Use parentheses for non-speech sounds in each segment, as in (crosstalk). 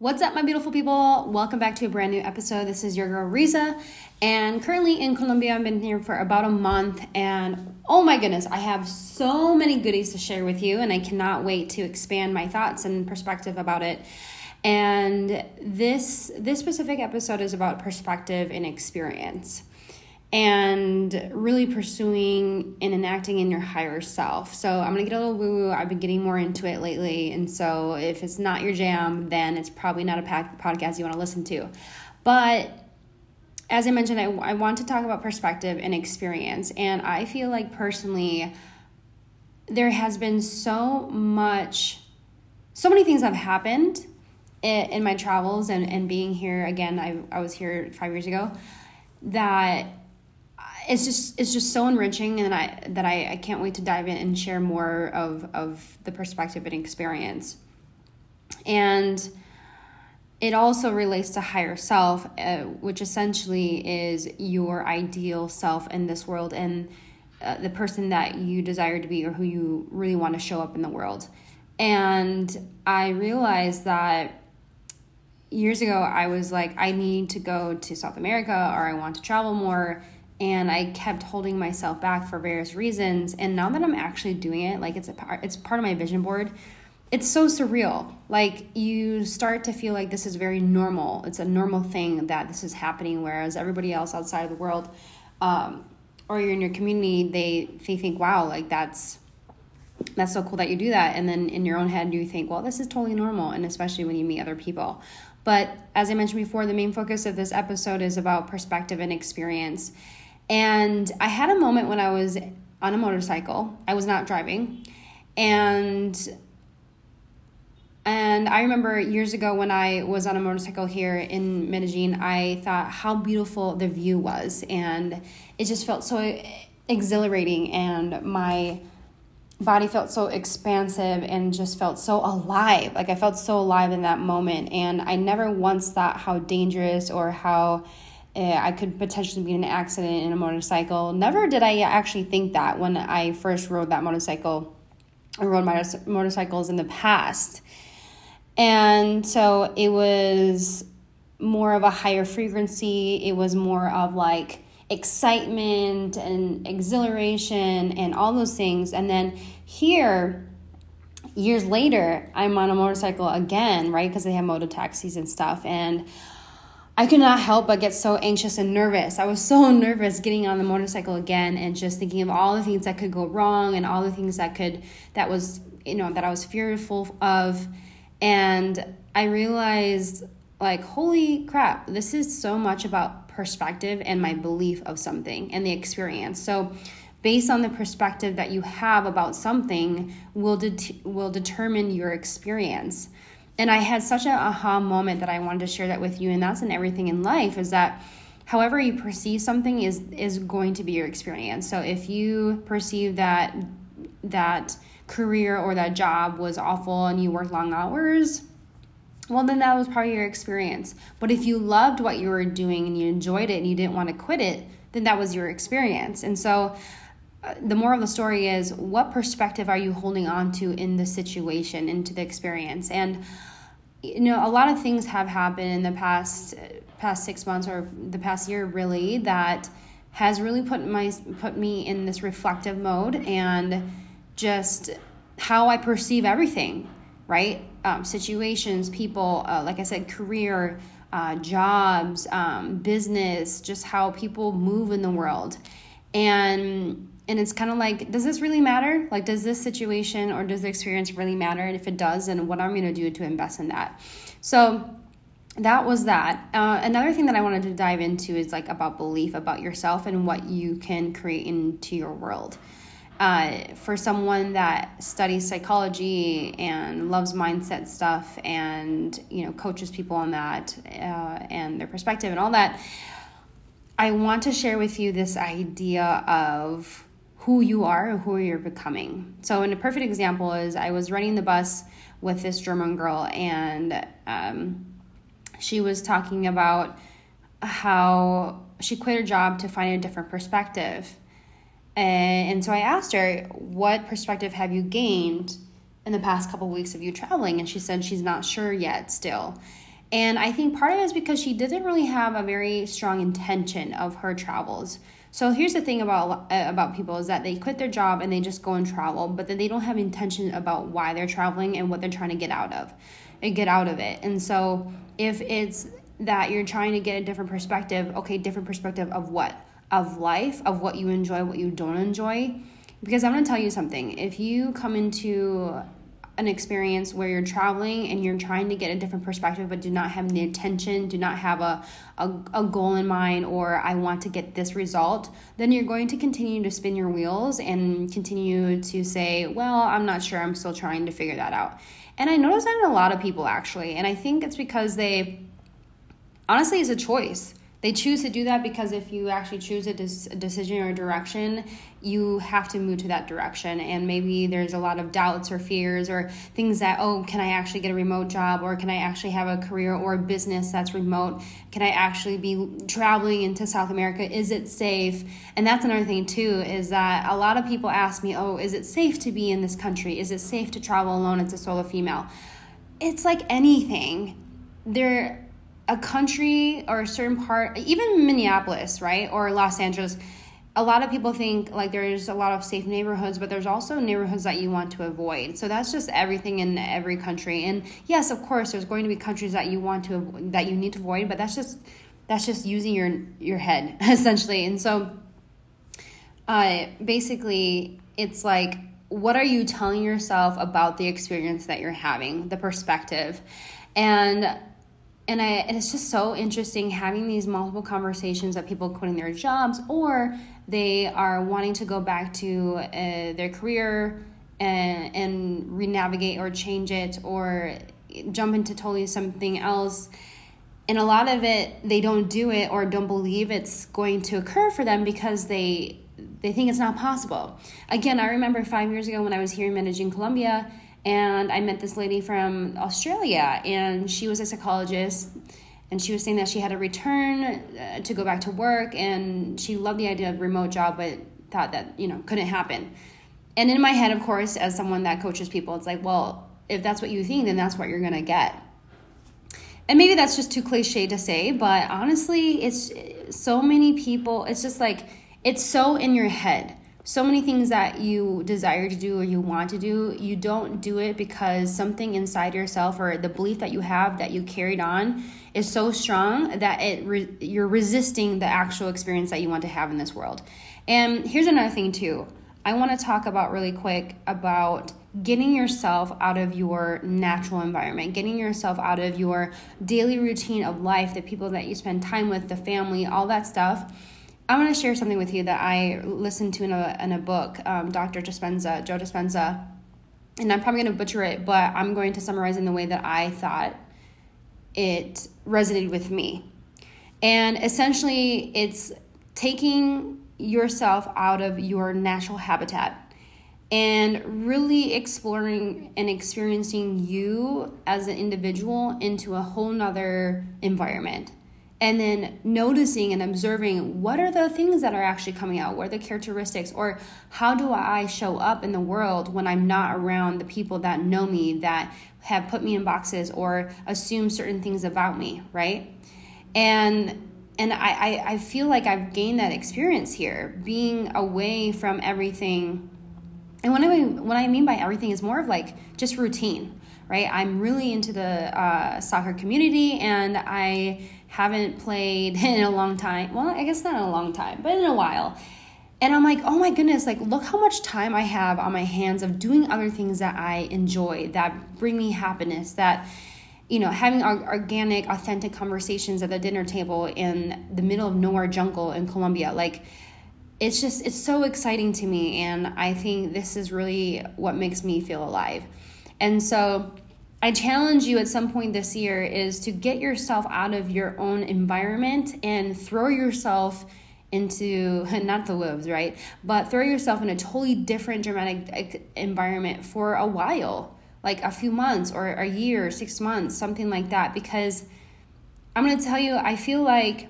What's up, my beautiful people? Welcome back to a brand new episode. This is your girl Riza, and currently in Colombia. I've been here for about a month, and oh my goodness, I have so many goodies to share with you, and I cannot wait to expand my thoughts and perspective about it. And this this specific episode is about perspective and experience and really pursuing and enacting in your higher self. So I'm gonna get a little woo woo. I've been getting more into it lately, and so if it's not your jam, then it's probably not a podcast you want to listen to. But as I mentioned, I, I want to talk about perspective and experience, and I feel like personally, there has been so much, so many things have happened in, in my travels and, and being here again. I, I was here five years ago that it's just it's just so enriching and I that I, I can't wait to dive in and share more of of the perspective and experience. And it also relates to higher self, uh, which essentially is your ideal self in this world and uh, the person that you desire to be or who you really want to show up in the world. And I realized that years ago, I was like, I need to go to South America or I want to travel more and I kept holding myself back for various reasons. And now that I'm actually doing it, like it's a it's part of my vision board. It's so surreal. Like you start to feel like this is very normal. It's a normal thing that this is happening, whereas everybody else outside of the world, um, or you're in your community, they they think, wow, like that's that's so cool that you do that. And then in your own head, you think, well, this is totally normal. And especially when you meet other people. But as I mentioned before, the main focus of this episode is about perspective and experience. And I had a moment when I was on a motorcycle. I was not driving. And and I remember years ago when I was on a motorcycle here in Medellin, I thought how beautiful the view was and it just felt so exhilarating and my body felt so expansive and just felt so alive. Like I felt so alive in that moment and I never once thought how dangerous or how Eh, I could potentially be in an accident in a motorcycle. Never did I actually think that when I first rode that motorcycle. I rode my motorcycles in the past. And so it was more of a higher frequency. It was more of like excitement and exhilaration and all those things. And then here, years later, I'm on a motorcycle again, right? Because they have moto taxis and stuff. And I could not help but get so anxious and nervous. I was so (laughs) nervous getting on the motorcycle again and just thinking of all the things that could go wrong and all the things that could that was, you know, that I was fearful of. And I realized like holy crap, this is so much about perspective and my belief of something and the experience. So based on the perspective that you have about something will det- will determine your experience and I had such an aha moment that I wanted to share that with you, and that's in everything in life is that however you perceive something is is going to be your experience. So if you perceive that that career or that job was awful and you worked long hours, well then that was probably your experience. But if you loved what you were doing and you enjoyed it and you didn't want to quit it, then that was your experience. And so uh, the moral of the story is what perspective are you holding on to in the situation, into the experience? And you know, a lot of things have happened in the past past six months or the past year, really, that has really put my put me in this reflective mode and just how I perceive everything, right? Um, situations, people, uh, like I said, career, uh, jobs, um, business, just how people move in the world, and and it's kind of like does this really matter? Like does this situation or does the experience really matter? And if it does then what i'm going to do to invest in that. So that was that. Uh, another thing that i wanted to dive into is like about belief about yourself and what you can create into your world. Uh, for someone that studies psychology and loves mindset stuff and you know coaches people on that uh, and their perspective and all that i want to share with you this idea of who you are and who you're becoming. So, in a perfect example is I was running the bus with this German girl, and um, she was talking about how she quit her job to find a different perspective. And, and so I asked her, What perspective have you gained in the past couple of weeks of you traveling? And she said she's not sure yet still. And I think part of it is because she didn't really have a very strong intention of her travels. So here's the thing about uh, about people is that they quit their job and they just go and travel, but then they don't have intention about why they're traveling and what they're trying to get out of, and get out of it. And so if it's that you're trying to get a different perspective, okay, different perspective of what? Of life, of what you enjoy, what you don't enjoy. Because I'm going to tell you something. If you come into an experience where you're traveling and you're trying to get a different perspective but do not have the intention do not have a, a, a, goal in mind or i want to get this result then you're going to continue to spin your wheels and continue to say well i'm not sure. I'm still trying to figure that out. And i notice that in a lot of people actually. And i think it's because they honestly it's a choice they choose to do that because if you actually choose a, a decision or a direction, you have to move to that direction. And maybe there's a lot of doubts or fears or things that, oh, can I actually get a remote job? Or can I actually have a career or a business that's remote? Can I actually be traveling into South America? Is it safe? And that's another thing, too, is that a lot of people ask me, oh, is it safe to be in this country? Is it safe to travel alone as a solo female? It's like anything. There a country or a certain part, even Minneapolis, right, or Los Angeles, a lot of people think like there's a lot of safe neighborhoods, but there's also neighborhoods that you want to avoid. So that's just everything in every country. And yes, of course, there's going to be countries that you want to that you need to avoid, but that's just that's just using your your head (laughs) essentially. And so, uh, basically, it's like what are you telling yourself about the experience that you're having, the perspective, and and I and it's just so interesting having these multiple conversations of people quitting their jobs or they are wanting to go back to uh, their career and and re-navigate or change it or jump into totally something else. And a lot of it they don't do it or don't believe it's going to occur for them because they they think it's not possible. Again i remember five years ago when i was here in medellin colombia and I met this lady from Australia, and she was a psychologist. And she was saying that she had to return uh, to go back to work, and she loved the idea of remote job, but thought that you know couldn't happen. And in my head, of course, as someone that coaches people, it's like, well, if that's what you think, then that's what you're gonna get. And maybe that's just too cliche to say, but honestly, it's so many people. It's just like it's so in your head so many things that you desire to do or you want to do, you don't do it because something inside yourself or the belief that you have that you carried on is so strong that it re- you're resisting the actual experience that you want to have in this world. And here's another thing too. I want to talk about really quick about getting yourself out of your natural environment, getting yourself out of your daily routine of life, the people that you spend time with, the family, all that stuff I want to share something with you that I listened to in a, in a book, um, Dr. Dispenza, Joe Dispenza, and I'm probably going to butcher it, but I'm going to summarize in the way that I thought it resonated with me. And essentially, it's taking yourself out of your natural habitat and really exploring and experiencing you as an individual into a whole nother environment and then noticing and observing what are the things that are actually coming out what are the characteristics or how do i show up in the world when i'm not around the people that know me that have put me in boxes or assume certain things about me right and and I, I, I feel like i've gained that experience here being away from everything and what I mean, what I mean by everything is more of like just routine, right? I'm really into the uh, soccer community, and I haven't played (laughs) in a long time. Well, I guess not in a long time, but in a while. And I'm like, oh my goodness, like, look how much time I have on my hands of doing other things that I enjoy, that bring me happiness, that, you know, having organic, authentic conversations at the dinner table in the middle of nowhere jungle in Colombia. Like, it's just, it's so exciting to me. And I think this is really what makes me feel alive. And so, I challenge you at some point this year is to get yourself out of your own environment and throw yourself into (laughs) not the wolves, right? But throw yourself in a totally different dramatic environment for a while, like a few months or a year, six months, something like that. Because I'm going to tell you, I feel like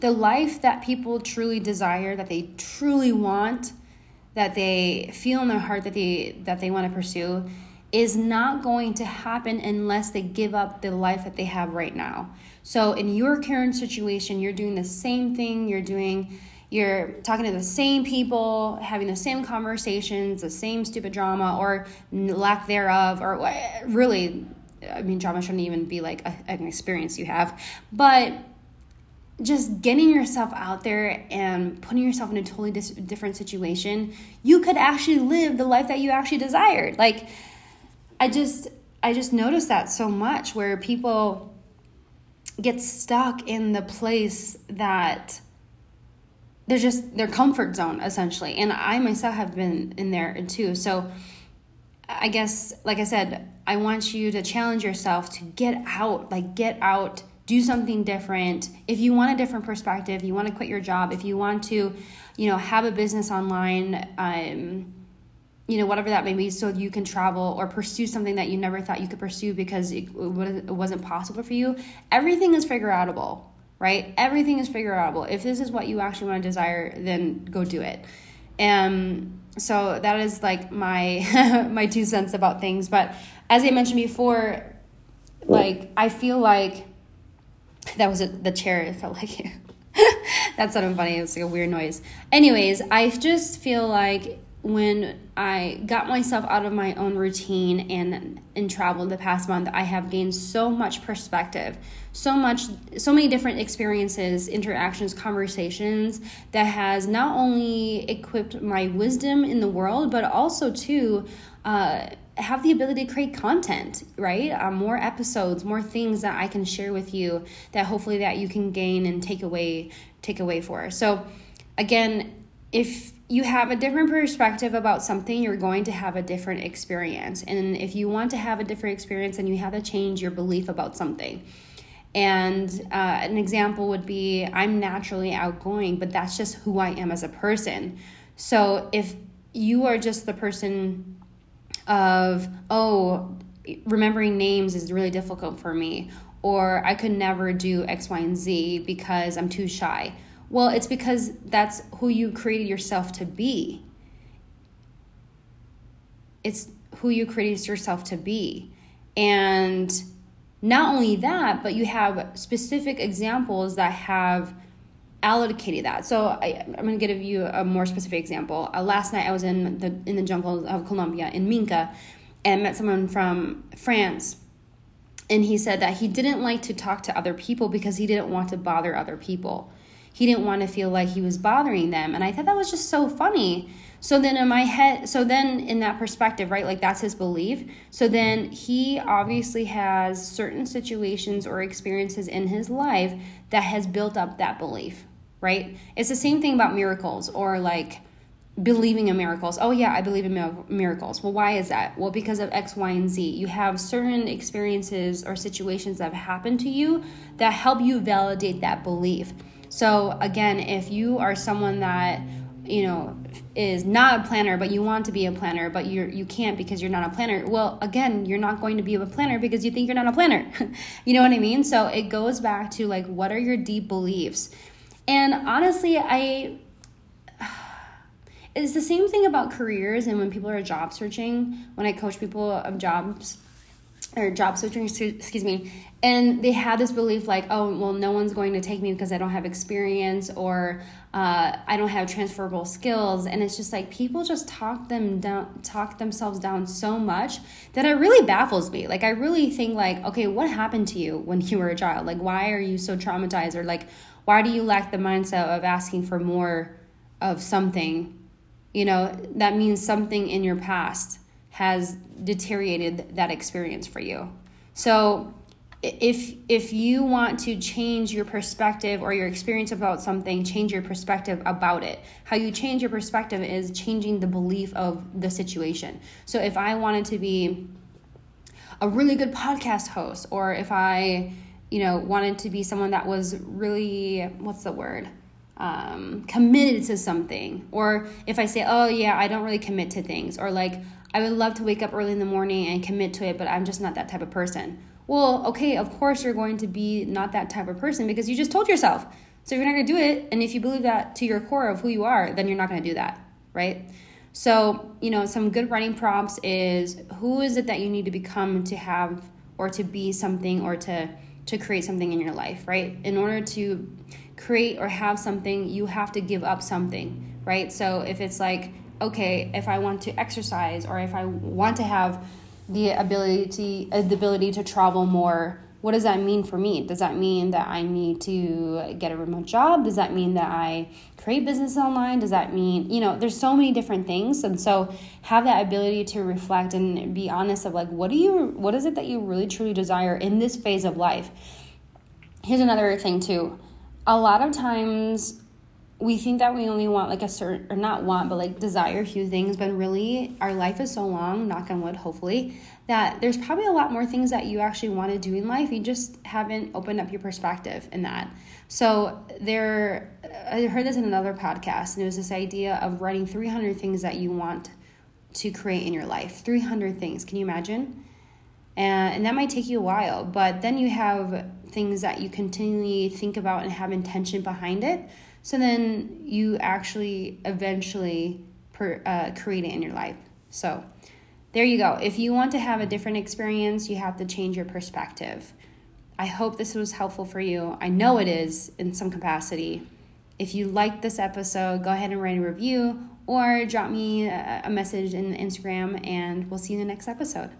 the life that people truly desire, that they truly want, that they feel in their heart that they that they want to pursue is not going to happen unless they give up the life that they have right now. So, in your current situation, you're doing the same thing, you're doing, you're talking to the same people, having the same conversations, the same stupid drama or lack thereof, or really, I mean, drama shouldn't even be like a, an experience you have, but just getting yourself out there and putting yourself in a totally dis- different situation, you could actually live the life that you actually desired. Like, I just, I just notice that so much where people get stuck in the place that they're just their comfort zone essentially. And i myself have been in there too. So i guess like i said i want you to challenge yourself to get out like get out do something different. If you want a different perspective you want to quit your job if you want to you know have a business online um, you know whatever that may be so you can travel or pursue something that you never thought you could pursue because it, it wasn't possible for you. Everything is figure outable right? Everything is figure outable. If this is what you actually want to desire then go do it. And so that is like my (laughs) my two cents about things. But as i mentioned before like i feel like that was the chair it felt like (laughs) that sounded funny. It was like a weird noise. Anyways i just feel like when I got myself out of my own routine and and traveled the past month, I have gained so much perspective, so much, so many different experiences, interactions, conversations that has not only equipped my wisdom in the world, but also to uh, have the ability to create content, right? Uh, more episodes, more things that I can share with you that hopefully that you can gain and take away, take away for. So, again, if you have a different perspective about something, you're going to have a different experience. And if you want to have a different experience, then you have to change your belief about something. And uh, an example would be I'm naturally outgoing, but that's just who I am as a person. So if you are just the person of, oh, remembering names is really difficult for me, or I could never do X, Y, and Z because I'm too shy well, it's because that's who you created yourself to be. It's who you created yourself to be. And not only that, but you have specific examples that have allocated that. So I, am going to give you a more specific example. Uh, last night I was in the in the jungle of Colombia in Minca and met someone from France and he said that he didn't like to talk to other people because he didn't want to bother other people he didn't want to feel like he was bothering them and i thought that was just so funny so then in my head so then in that perspective right like that's his belief so then he obviously has certain situations or experiences in his life that has built up that belief right it's the same thing about miracles or like believing in miracles. Oh, yeah, I believe in miracles. Well, why is that? Well, because of X, Y, and Z. You have certain experiences or situations that have happened to you that help you validate that belief. So, again, if you are someone that you know is not a planner but you want to be a planner but you're you can't because you're not a planner well again you're not going to be a planner because you think you're not a planner. (laughs) You know what i mean? So it goes back to like what are your deep beliefs? And honestly i (sighs) it's the same thing about careers and when people are job searching. When i coach people of jobs or job searching, excuse me, and they had this belief like, oh, well, no one's going to take me because I don't have experience or uh, I don't have transferable skills, and it's just like people just talk them down, talk themselves down so much that it really baffles me. Like I really think like, okay, what happened to you when you were a child? Like, why are you so traumatized, or like, why do you lack the mindset of asking for more of something? You know, that means something in your past has deteriorated that experience for you. So if if you want to change your perspective or your experience about something change your perspective about it. How you change your perspective is changing the belief of the situation. So if i wanted to be a really good podcast host or if i you know wanted to be someone that was really what's the word? Um, committed to something. Or if i say oh yeah i don't really commit to things or like I would love to wake up early in the morning and commit to it, but I'm just not that type of person. Well, okay, of course you're going to be not that type of person because you just told yourself. So you're not going to do it. And if you believe that to your core of who you are, then you're not going to do that, right? So, you know, some good writing prompts is who is it that you need to become to have or to be something or to to create something in your life, right? In order to create or have something, you have to give up something, right? So if it's like, okay, if I want to exercise or if I want to have the ability uh, the ability to travel more what does that mean for me? Does that mean that I need to get a remote job? Does that mean that I create business online? Does that mean, you know, there's so many different things. And so have that ability to reflect and be honest of like, what do you, what is it that you really truly desire in this phase of life? Here's another thing too. A lot of times we think that we only want like a certain or not want but like desire a few things but really our life is so long knock on wood hopefully that there's probably a lot more things that you actually want to do in life. You just haven't opened up your perspective in that. So there i heard this in another podcast and it was this idea of writing 300 things that you want to create in your life. 300 things. Can you imagine? And, and that might take you a while but then you have things that you continually think about and have intention behind it so then you actually eventually per, uh, create it in your life. So there you go. If you want to have a different experience, you have to change your perspective. I hope this was helpful for you. I know it is in some capacity. If you liked this episode, go ahead and write a review or drop me a message in Instagram, and we'll see you in the next episode.